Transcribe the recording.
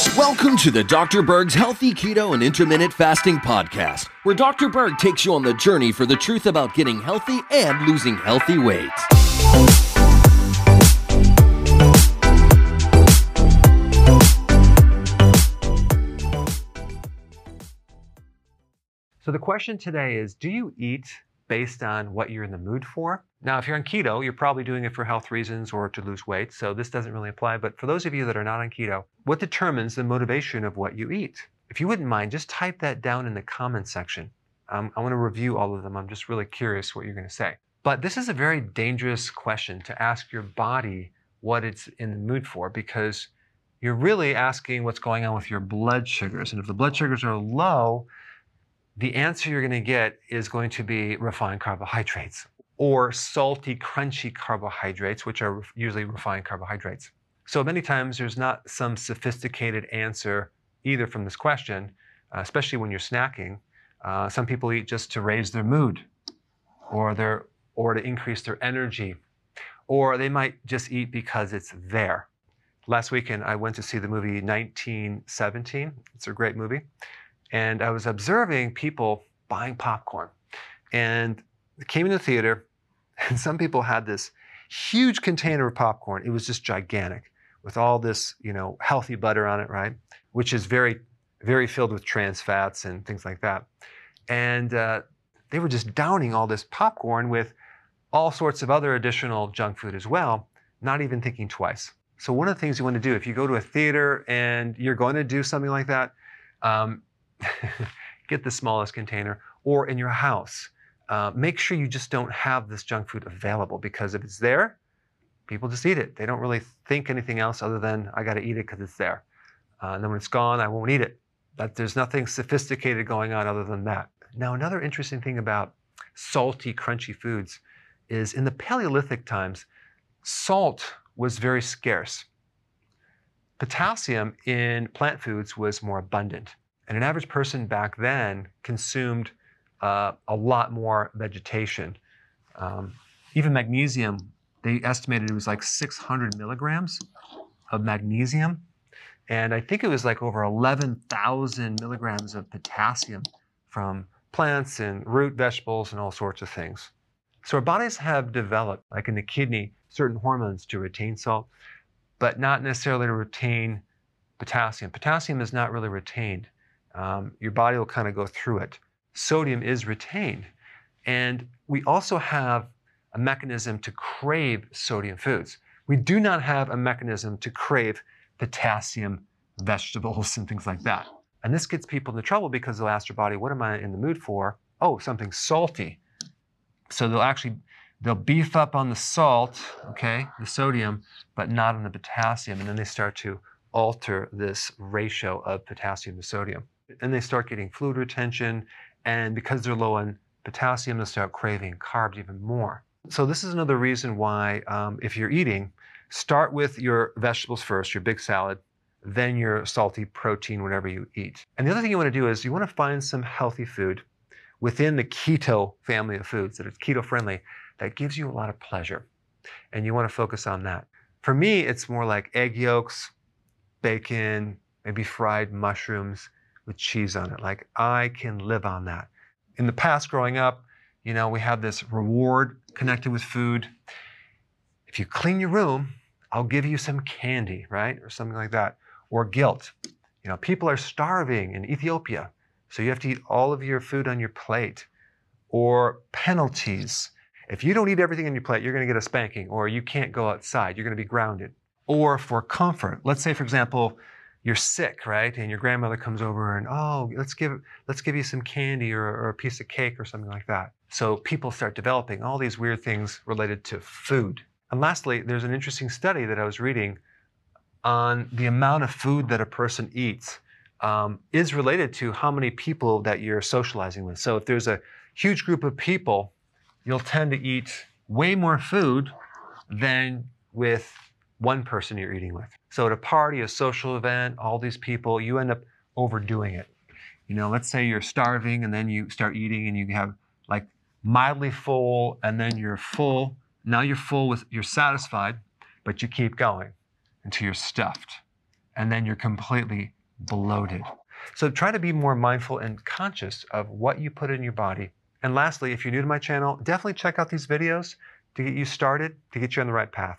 Welcome to the Dr. Berg's Healthy Keto and Intermittent Fasting Podcast, where Dr. Berg takes you on the journey for the truth about getting healthy and losing healthy weight. So, the question today is Do you eat based on what you're in the mood for? Now, if you're on keto, you're probably doing it for health reasons or to lose weight, so this doesn't really apply. But for those of you that are not on keto, what determines the motivation of what you eat? If you wouldn't mind, just type that down in the comments section. Um, I want to review all of them. I'm just really curious what you're going to say. But this is a very dangerous question to ask your body what it's in the mood for because you're really asking what's going on with your blood sugars. And if the blood sugars are low, the answer you're going to get is going to be refined carbohydrates or salty, crunchy carbohydrates, which are usually refined carbohydrates. So many times there's not some sophisticated answer either from this question, uh, especially when you're snacking. Uh, some people eat just to raise their mood or, their, or to increase their energy, or they might just eat because it's there. Last weekend, I went to see the movie 1917. It's a great movie. And I was observing people buying popcorn. And came in the theater, and some people had this huge container of popcorn. It was just gigantic with all this, you know, healthy butter on it, right? Which is very, very filled with trans fats and things like that. And uh, they were just downing all this popcorn with all sorts of other additional junk food as well, not even thinking twice. So one of the things you want to do if you go to a theater and you're going to do something like that, um, get the smallest container, or in your house uh, make sure you just don't have this junk food available because if it's there, people just eat it. They don't really think anything else other than I got to eat it because it's there. Uh, and then when it's gone, I won't eat it. But there's nothing sophisticated going on other than that. Now, another interesting thing about salty, crunchy foods is in the Paleolithic times, salt was very scarce. Potassium in plant foods was more abundant. And an average person back then consumed uh, a lot more vegetation. Um, even magnesium, they estimated it was like 600 milligrams of magnesium. And I think it was like over 11,000 milligrams of potassium from plants and root vegetables and all sorts of things. So our bodies have developed, like in the kidney, certain hormones to retain salt, but not necessarily to retain potassium. Potassium is not really retained. Um, your body will kind of go through it sodium is retained. And we also have a mechanism to crave sodium foods. We do not have a mechanism to crave potassium vegetables and things like that. And this gets people into trouble because they'll ask their body, what am I in the mood for? Oh, something salty. So they'll actually they'll beef up on the salt, okay, the sodium, but not on the potassium. And then they start to alter this ratio of potassium to sodium. And they start getting fluid retention and because they're low on potassium, they'll start craving carbs even more. So this is another reason why um, if you're eating, start with your vegetables first, your big salad, then your salty protein whenever you eat. And the other thing you want to do is you want to find some healthy food within the keto family of foods that is keto friendly that gives you a lot of pleasure. And you want to focus on that. For me, it's more like egg yolks, bacon, maybe fried mushrooms, with cheese on it. Like I can live on that. In the past, growing up, you know, we had this reward connected with food. If you clean your room, I'll give you some candy, right? Or something like that. Or guilt. You know, people are starving in Ethiopia, so you have to eat all of your food on your plate. Or penalties. If you don't eat everything on your plate, you're going to get a spanking, or you can't go outside. You're going to be grounded. Or for comfort. Let's say, for example, you're sick, right? And your grandmother comes over and oh, let's give let's give you some candy or, or a piece of cake or something like that. So people start developing all these weird things related to food. And lastly, there's an interesting study that I was reading on the amount of food that a person eats um, is related to how many people that you're socializing with. So if there's a huge group of people, you'll tend to eat way more food than with one person you're eating with. So at a party, a social event, all these people, you end up overdoing it. You know, let's say you're starving and then you start eating and you have like mildly full and then you're full. Now you're full with, you're satisfied, but you keep going until you're stuffed. And then you're completely bloated. So try to be more mindful and conscious of what you put in your body. And lastly, if you're new to my channel, definitely check out these videos to get you started, to get you on the right path.